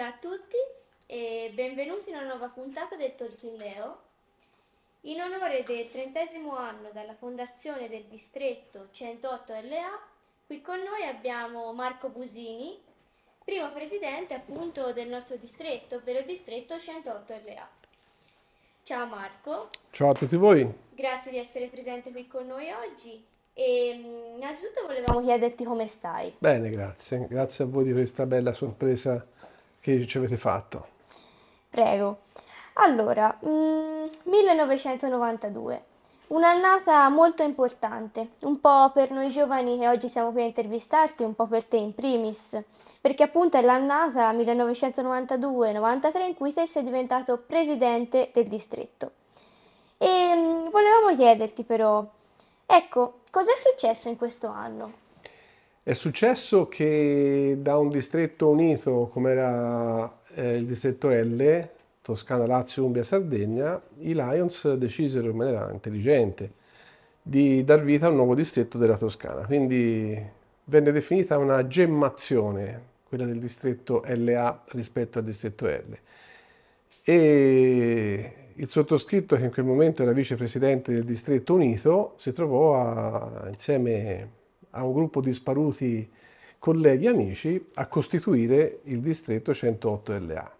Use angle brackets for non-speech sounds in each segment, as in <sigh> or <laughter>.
Ciao a tutti e benvenuti in una nuova puntata del Tolkien Leo. In onore del trentesimo anno dalla fondazione del distretto 108 LA, qui con noi abbiamo Marco Busini, primo presidente appunto del nostro distretto, ovvero distretto 108 LA. Ciao Marco. Ciao a tutti voi. Grazie di essere presente qui con noi oggi. E innanzitutto volevamo chiederti come stai. Bene, grazie. Grazie a voi di questa bella sorpresa che ci avete fatto. Prego. Allora, mm, 1992. Un'annata molto importante, un po' per noi giovani che oggi siamo qui a intervistarti, un po' per te in primis, perché appunto è l'annata 1992-93 in cui te sei diventato presidente del distretto. E mm, volevamo chiederti però, ecco, cos'è successo in questo anno? È successo che da un distretto unito come era eh, il distretto L, Toscana, Lazio, Umbria, Sardegna, i Lions decisero in maniera intelligente di dar vita a un nuovo distretto della Toscana. Quindi venne definita una gemmazione, quella del distretto LA rispetto al distretto L. E il sottoscritto, che in quel momento era vicepresidente del distretto unito, si trovò a, insieme a un gruppo di sparuti colleghi e amici a costituire il distretto 108 LA.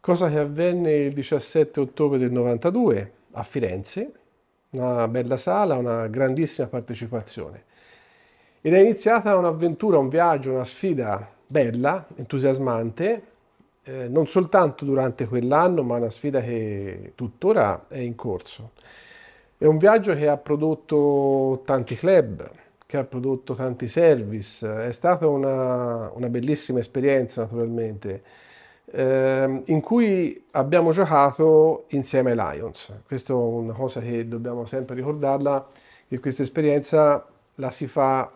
Cosa che avvenne il 17 ottobre del 92 a Firenze, una bella sala, una grandissima partecipazione. Ed è iniziata un'avventura, un viaggio, una sfida bella, entusiasmante, eh, non soltanto durante quell'anno, ma una sfida che tuttora è in corso. È un viaggio che ha prodotto tanti club, che ha prodotto tanti service, è stata una, una bellissima esperienza naturalmente, eh, in cui abbiamo giocato insieme ai Lions. Questa è una cosa che dobbiamo sempre ricordarla, che questa esperienza la si fa,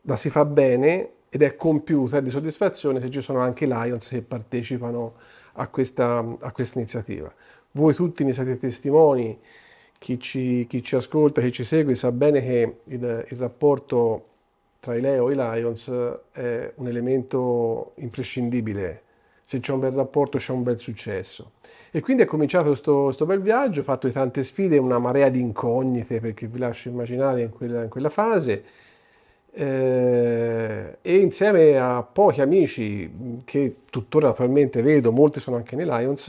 la si fa bene ed è compiuta di soddisfazione se ci sono anche i Lions che partecipano a questa, a questa iniziativa. Voi tutti ne siete testimoni, chi ci, chi ci, ascolta, chi ci segue sa bene che il, il rapporto tra i Leo e i Lions è un elemento imprescindibile. Se c'è un bel rapporto c'è un bel successo. E quindi è cominciato questo bel viaggio, fatto di tante sfide, una marea di incognite, perché vi lascio immaginare in quella, in quella fase. Eh, e insieme a pochi amici che tuttora naturalmente vedo, molti sono anche nei Lions,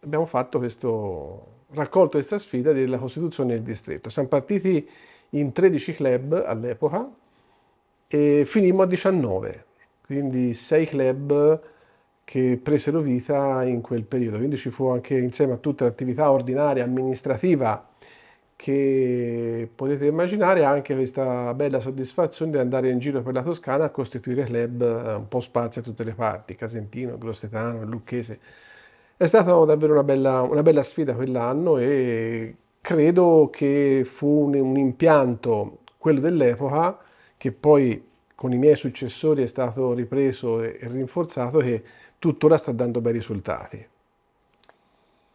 abbiamo fatto questo, raccolto questa sfida della costituzione del distretto. Siamo partiti in 13 club all'epoca e finimmo a 19, quindi 6 club che presero vita in quel periodo. Quindi ci fu anche insieme a tutta l'attività ordinaria amministrativa che potete immaginare anche questa bella soddisfazione di andare in giro per la Toscana a costituire club eh, un po' sparsi a tutte le parti, Casentino, Grossetano, Lucchese. È stata davvero una bella, una bella sfida quell'anno e credo che fu un, un impianto, quello dell'epoca, che poi con i miei successori è stato ripreso e, e rinforzato, che tuttora sta dando bei risultati.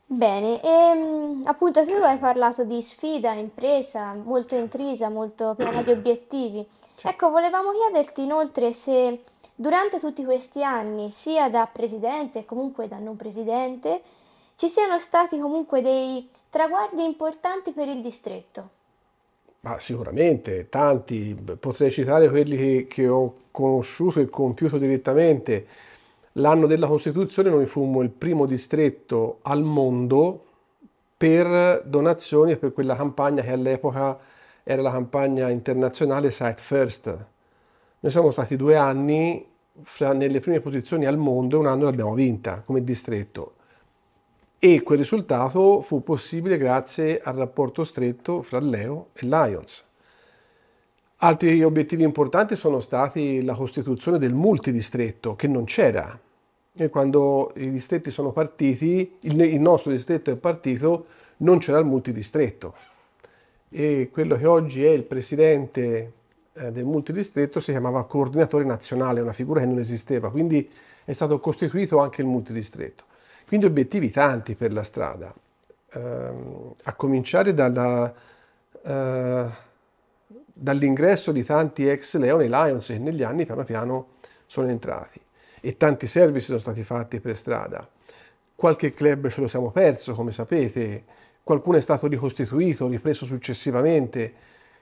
Bene, e mm, appunto tu hai parlato di sfida, impresa, molto intrisa, molto piena di obiettivi. Ecco, volevamo chiederti inoltre se durante tutti questi anni, sia da presidente che comunque da non presidente, ci siano stati comunque dei traguardi importanti per il distretto. Ma sicuramente, tanti. Potrei citare quelli che, che ho conosciuto e compiuto direttamente. L'anno della Costituzione noi fummo il primo distretto al mondo per donazioni e per quella campagna che all'epoca era la campagna internazionale Site First noi siamo stati due anni fra, nelle prime posizioni al mondo e un anno l'abbiamo vinta come distretto. E quel risultato fu possibile grazie al rapporto stretto fra Leo e Lions. Altri obiettivi importanti sono stati la costituzione del multidistretto, che non c'era. E quando i distretti sono partiti, il, nostro distretto è partito, non c'era il multidistretto. E quello che oggi è il presidente eh, del multidistretto si chiamava coordinatore nazionale, una figura che non esisteva, quindi è stato costituito anche il multidistretto. Quindi obiettivi tanti per la strada, ehm, a cominciare dalla, eh, dall'ingresso di tanti ex Leone Lions che negli anni piano piano sono entrati. e tanti service sono stati fatti per strada. Qualche club ce lo siamo perso, come sapete, qualcuno è stato ricostituito, ripreso successivamente,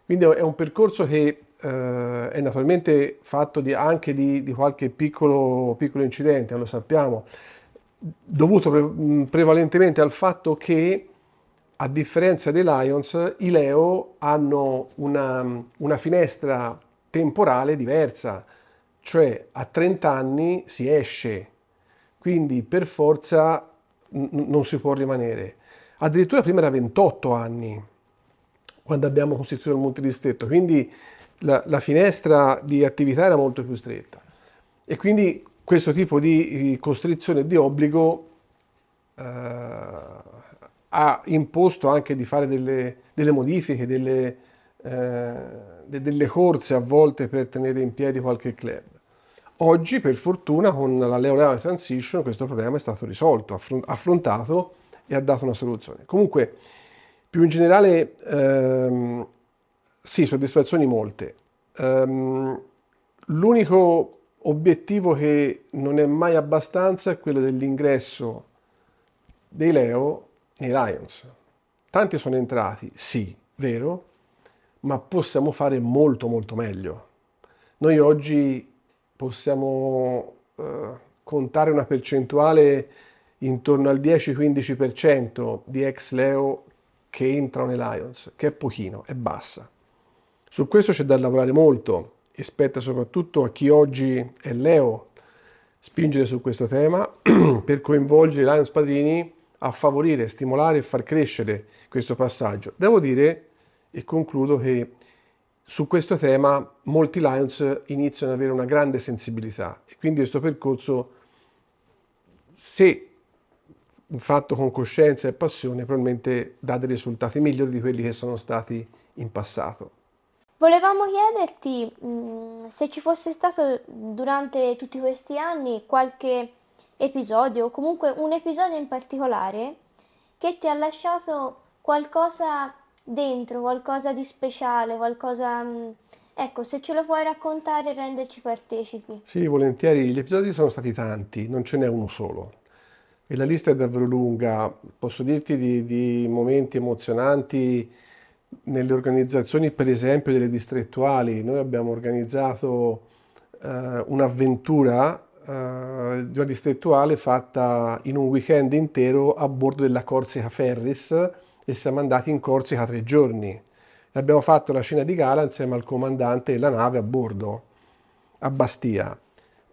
quindi è un percorso che eh, è naturalmente fatto di, anche di, di qualche piccolo, piccolo, incidente, lo sappiamo, dovuto pre- prevalentemente al fatto che a differenza dei Lions, i Leo hanno una, una finestra temporale diversa, cioè a 30 anni si esce, quindi per forza n- non si può rimanere. Addirittura prima era 28 anni quando abbiamo costituito il multidistretto, quindi la, la finestra di attività era molto più stretta. E quindi questo tipo di costrizione e di obbligo eh, ha imposto anche di fare delle, delle modifiche, delle, eh, delle corse a volte per tenere in piedi qualche club. Oggi, per fortuna, con la Leonardo Transition questo problema è stato risolto, affrontato e ha dato una soluzione. Comunque, più in generale, ehm, sì, soddisfazioni molte. Um, l'unico obiettivo che non è mai abbastanza è quello dell'ingresso dei Leo nei Lions. Tanti sono entrati, sì, vero, ma possiamo fare molto molto meglio. Noi oggi possiamo uh, contare una percentuale intorno al 10-15% di ex Leo che entrano nei Lions, che è pochino, è bassa. Su questo c'è da lavorare molto e spetta soprattutto a chi oggi è Leo spingere su questo tema <clears throat> per coinvolgere Lions Padrini a favorire, stimolare e far crescere questo passaggio. Devo dire, e concludo, che su questo tema molti Lions iniziano ad avere una grande sensibilità e quindi questo percorso, se fatto con coscienza e passione, probabilmente dà dei risultati migliori di quelli che sono stati in passato. Volevamo chiederti mh, mm, se ci fosse stato durante tutti questi anni qualche episodio o comunque un episodio in particolare che ti ha lasciato qualcosa dentro, qualcosa di speciale, qualcosa... Mh, mm, ecco, se ce lo puoi raccontare e renderci partecipi. Sì, volentieri. Gli episodi sono stati tanti, non ce n'è uno solo. E la lista è davvero lunga. Posso dirti di, di momenti emozionanti nelle organizzazioni, per esempio, delle distrettuali. Noi abbiamo organizzato eh, un'avventura eh, di una distrettuale fatta in un weekend intero a bordo della Corsica Ferris e siamo andati in Corsica tre giorni. Abbiamo fatto la scena di gala insieme al comandante della nave a bordo, a Bastia.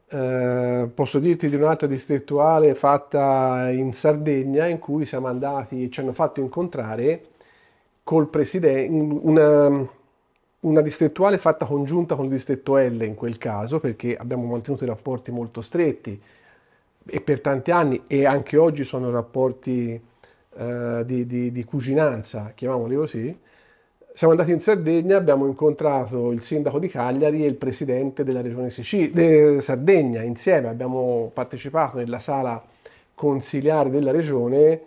Eh, posso dirti di un'altra distrettuale fatta in Sardegna in cui siamo andati, ci hanno fatto incontrare col presidente, una, una distrettuale fatta congiunta con il distretto L in quel caso, perché abbiamo mantenuto i rapporti molto stretti e per tanti anni e anche oggi sono rapporti eh, di, di, di, cuginanza, chiamiamoli così. Siamo andati in Sardegna, abbiamo incontrato il sindaco di Cagliari e il presidente della regione Sicilia, Sardegna insieme, abbiamo partecipato nella sala consiliare della regione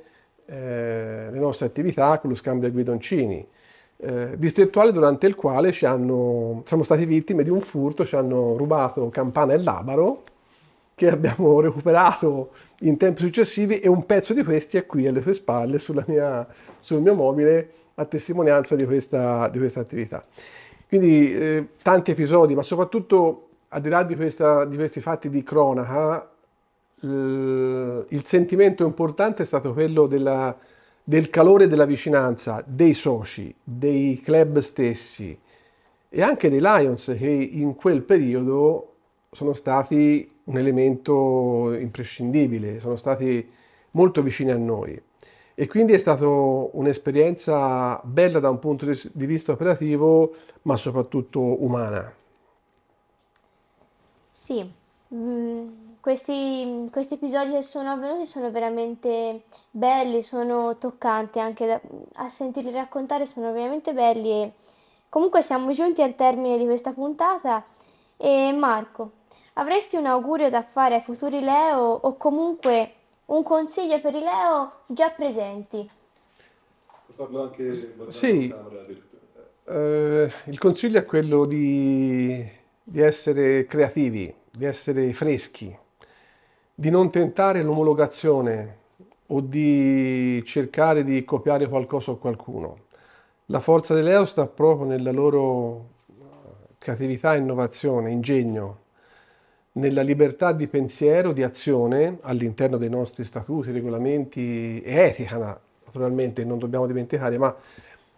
eh, le nostre attività con lo scambio a guidoncini. Eh, distrettuale durante il quale hanno, siamo stati vittime di un furto, ci hanno rubato campana e labaro che abbiamo <laughs> recuperato in tempi successivi e un pezzo di questi è qui alle tue spalle mia, sul mio mobile a testimonianza di questa, di questa attività. Quindi eh, tanti episodi, ma soprattutto al di là di, questa, di questi fatti di cronaca, il sentimento importante è stato quello della, del calore della vicinanza dei soci, dei club stessi e anche dei Lions che in quel periodo sono stati un elemento imprescindibile, sono stati molto vicini a noi. E quindi è stata un'esperienza bella da un punto di vista operativo, ma soprattutto umana. Sì, mm questi, questi episodi che sono avvenuti sono veramente belli, sono toccanti anche da, a sentirli raccontare, sono veramente belli e comunque siamo giunti al termine di questa puntata. E Marco, avresti un augurio da fare ai futuri Leo o comunque un consiglio per i Leo già presenti? Parlo anche sì, eh, il consiglio è quello di, di essere creativi, di essere freschi, di non tentare l'omologazione o di cercare di copiare qualcosa o qualcuno. La forza dell'EO sta proprio nella loro creatività, innovazione, ingegno, nella libertà di pensiero, di azione all'interno dei nostri statuti, regolamenti e etica, naturalmente, non dobbiamo dimenticare, ma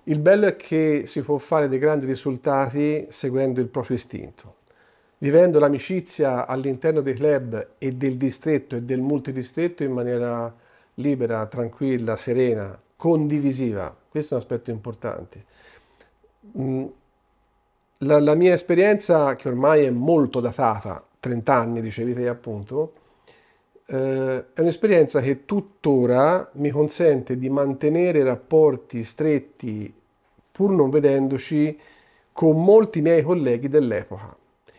il bello è che si può fare dei grandi risultati seguendo il proprio istinto, vivendo l'amicizia all'interno dei club e del distretto e del multidistretto in maniera libera, tranquilla, serena, condivisiva. Questo è un aspetto importante. Mm, la, la mia esperienza, che ormai è molto datata, 30 anni, dicevi te appunto, eh, è un'esperienza che tuttora mi consente di mantenere rapporti stretti, pur non vedendoci, con molti miei colleghi dell'epoca.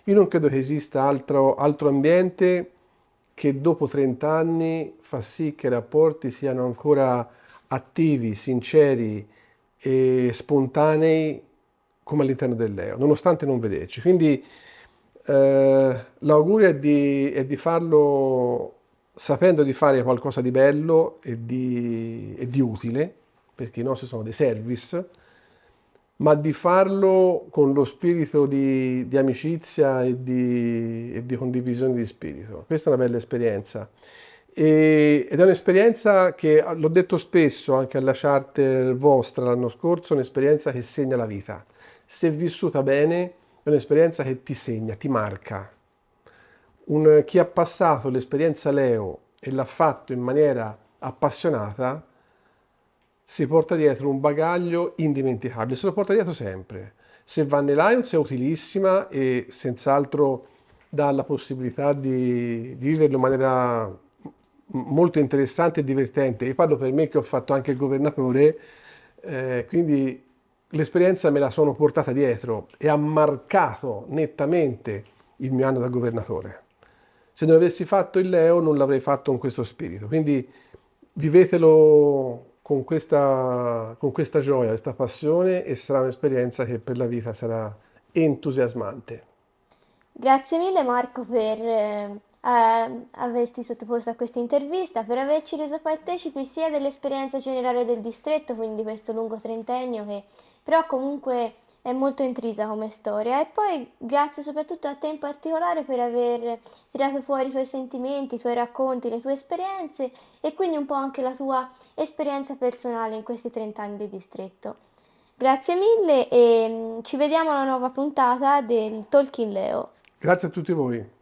Io non credo che esista altro, altro ambiente che dopo 30 anni fa sì che i rapporti siano ancora attivi, sinceri e spontanei come all'interno dell'EO, nonostante non vederci. Quindi eh, l'augurio è di, è di, farlo sapendo di fare qualcosa di bello e di, e di utile, perché i nostri sono dei service, ma di farlo con lo spirito di, di amicizia e di, e di, condivisione di spirito. Questa è una bella esperienza. E, ed è un'esperienza che, l'ho detto spesso anche alla charter vostra l'anno scorso, un'esperienza che segna la vita. Se vissuta bene, è un'esperienza che ti segna, ti marca. Un, chi ha passato l'esperienza Leo e l'ha fatto in maniera appassionata, si porta dietro un bagaglio indimenticabile, se lo porta dietro sempre. Se va Lions è utilissima e senz'altro dà la possibilità di, di viverlo in maniera molto interessante e divertente. Io parlo per me che ho fatto anche il governatore, eh, quindi l'esperienza me la sono portata dietro e ha marcato nettamente il mio anno da governatore. Se non avessi fatto il Leo non l'avrei fatto con questo spirito. Quindi vivetelo con questa, con questa gioia, questa passione e sarà un'esperienza che per la vita sarà entusiasmante. Grazie mille Marco per eh, averti sottoposto a questa intervista, per averci reso partecipi sia dell'esperienza generale del distretto, quindi questo lungo trentennio che però comunque è molto intrisa come storia e poi grazie soprattutto a te in particolare per aver tirato fuori i tuoi sentimenti, i tuoi racconti, le tue esperienze e quindi un po' anche la tua esperienza personale in questi 30 anni di distretto. Grazie mille e mm, ci vediamo alla nuova puntata del Talking Leo. Grazie a tutti voi.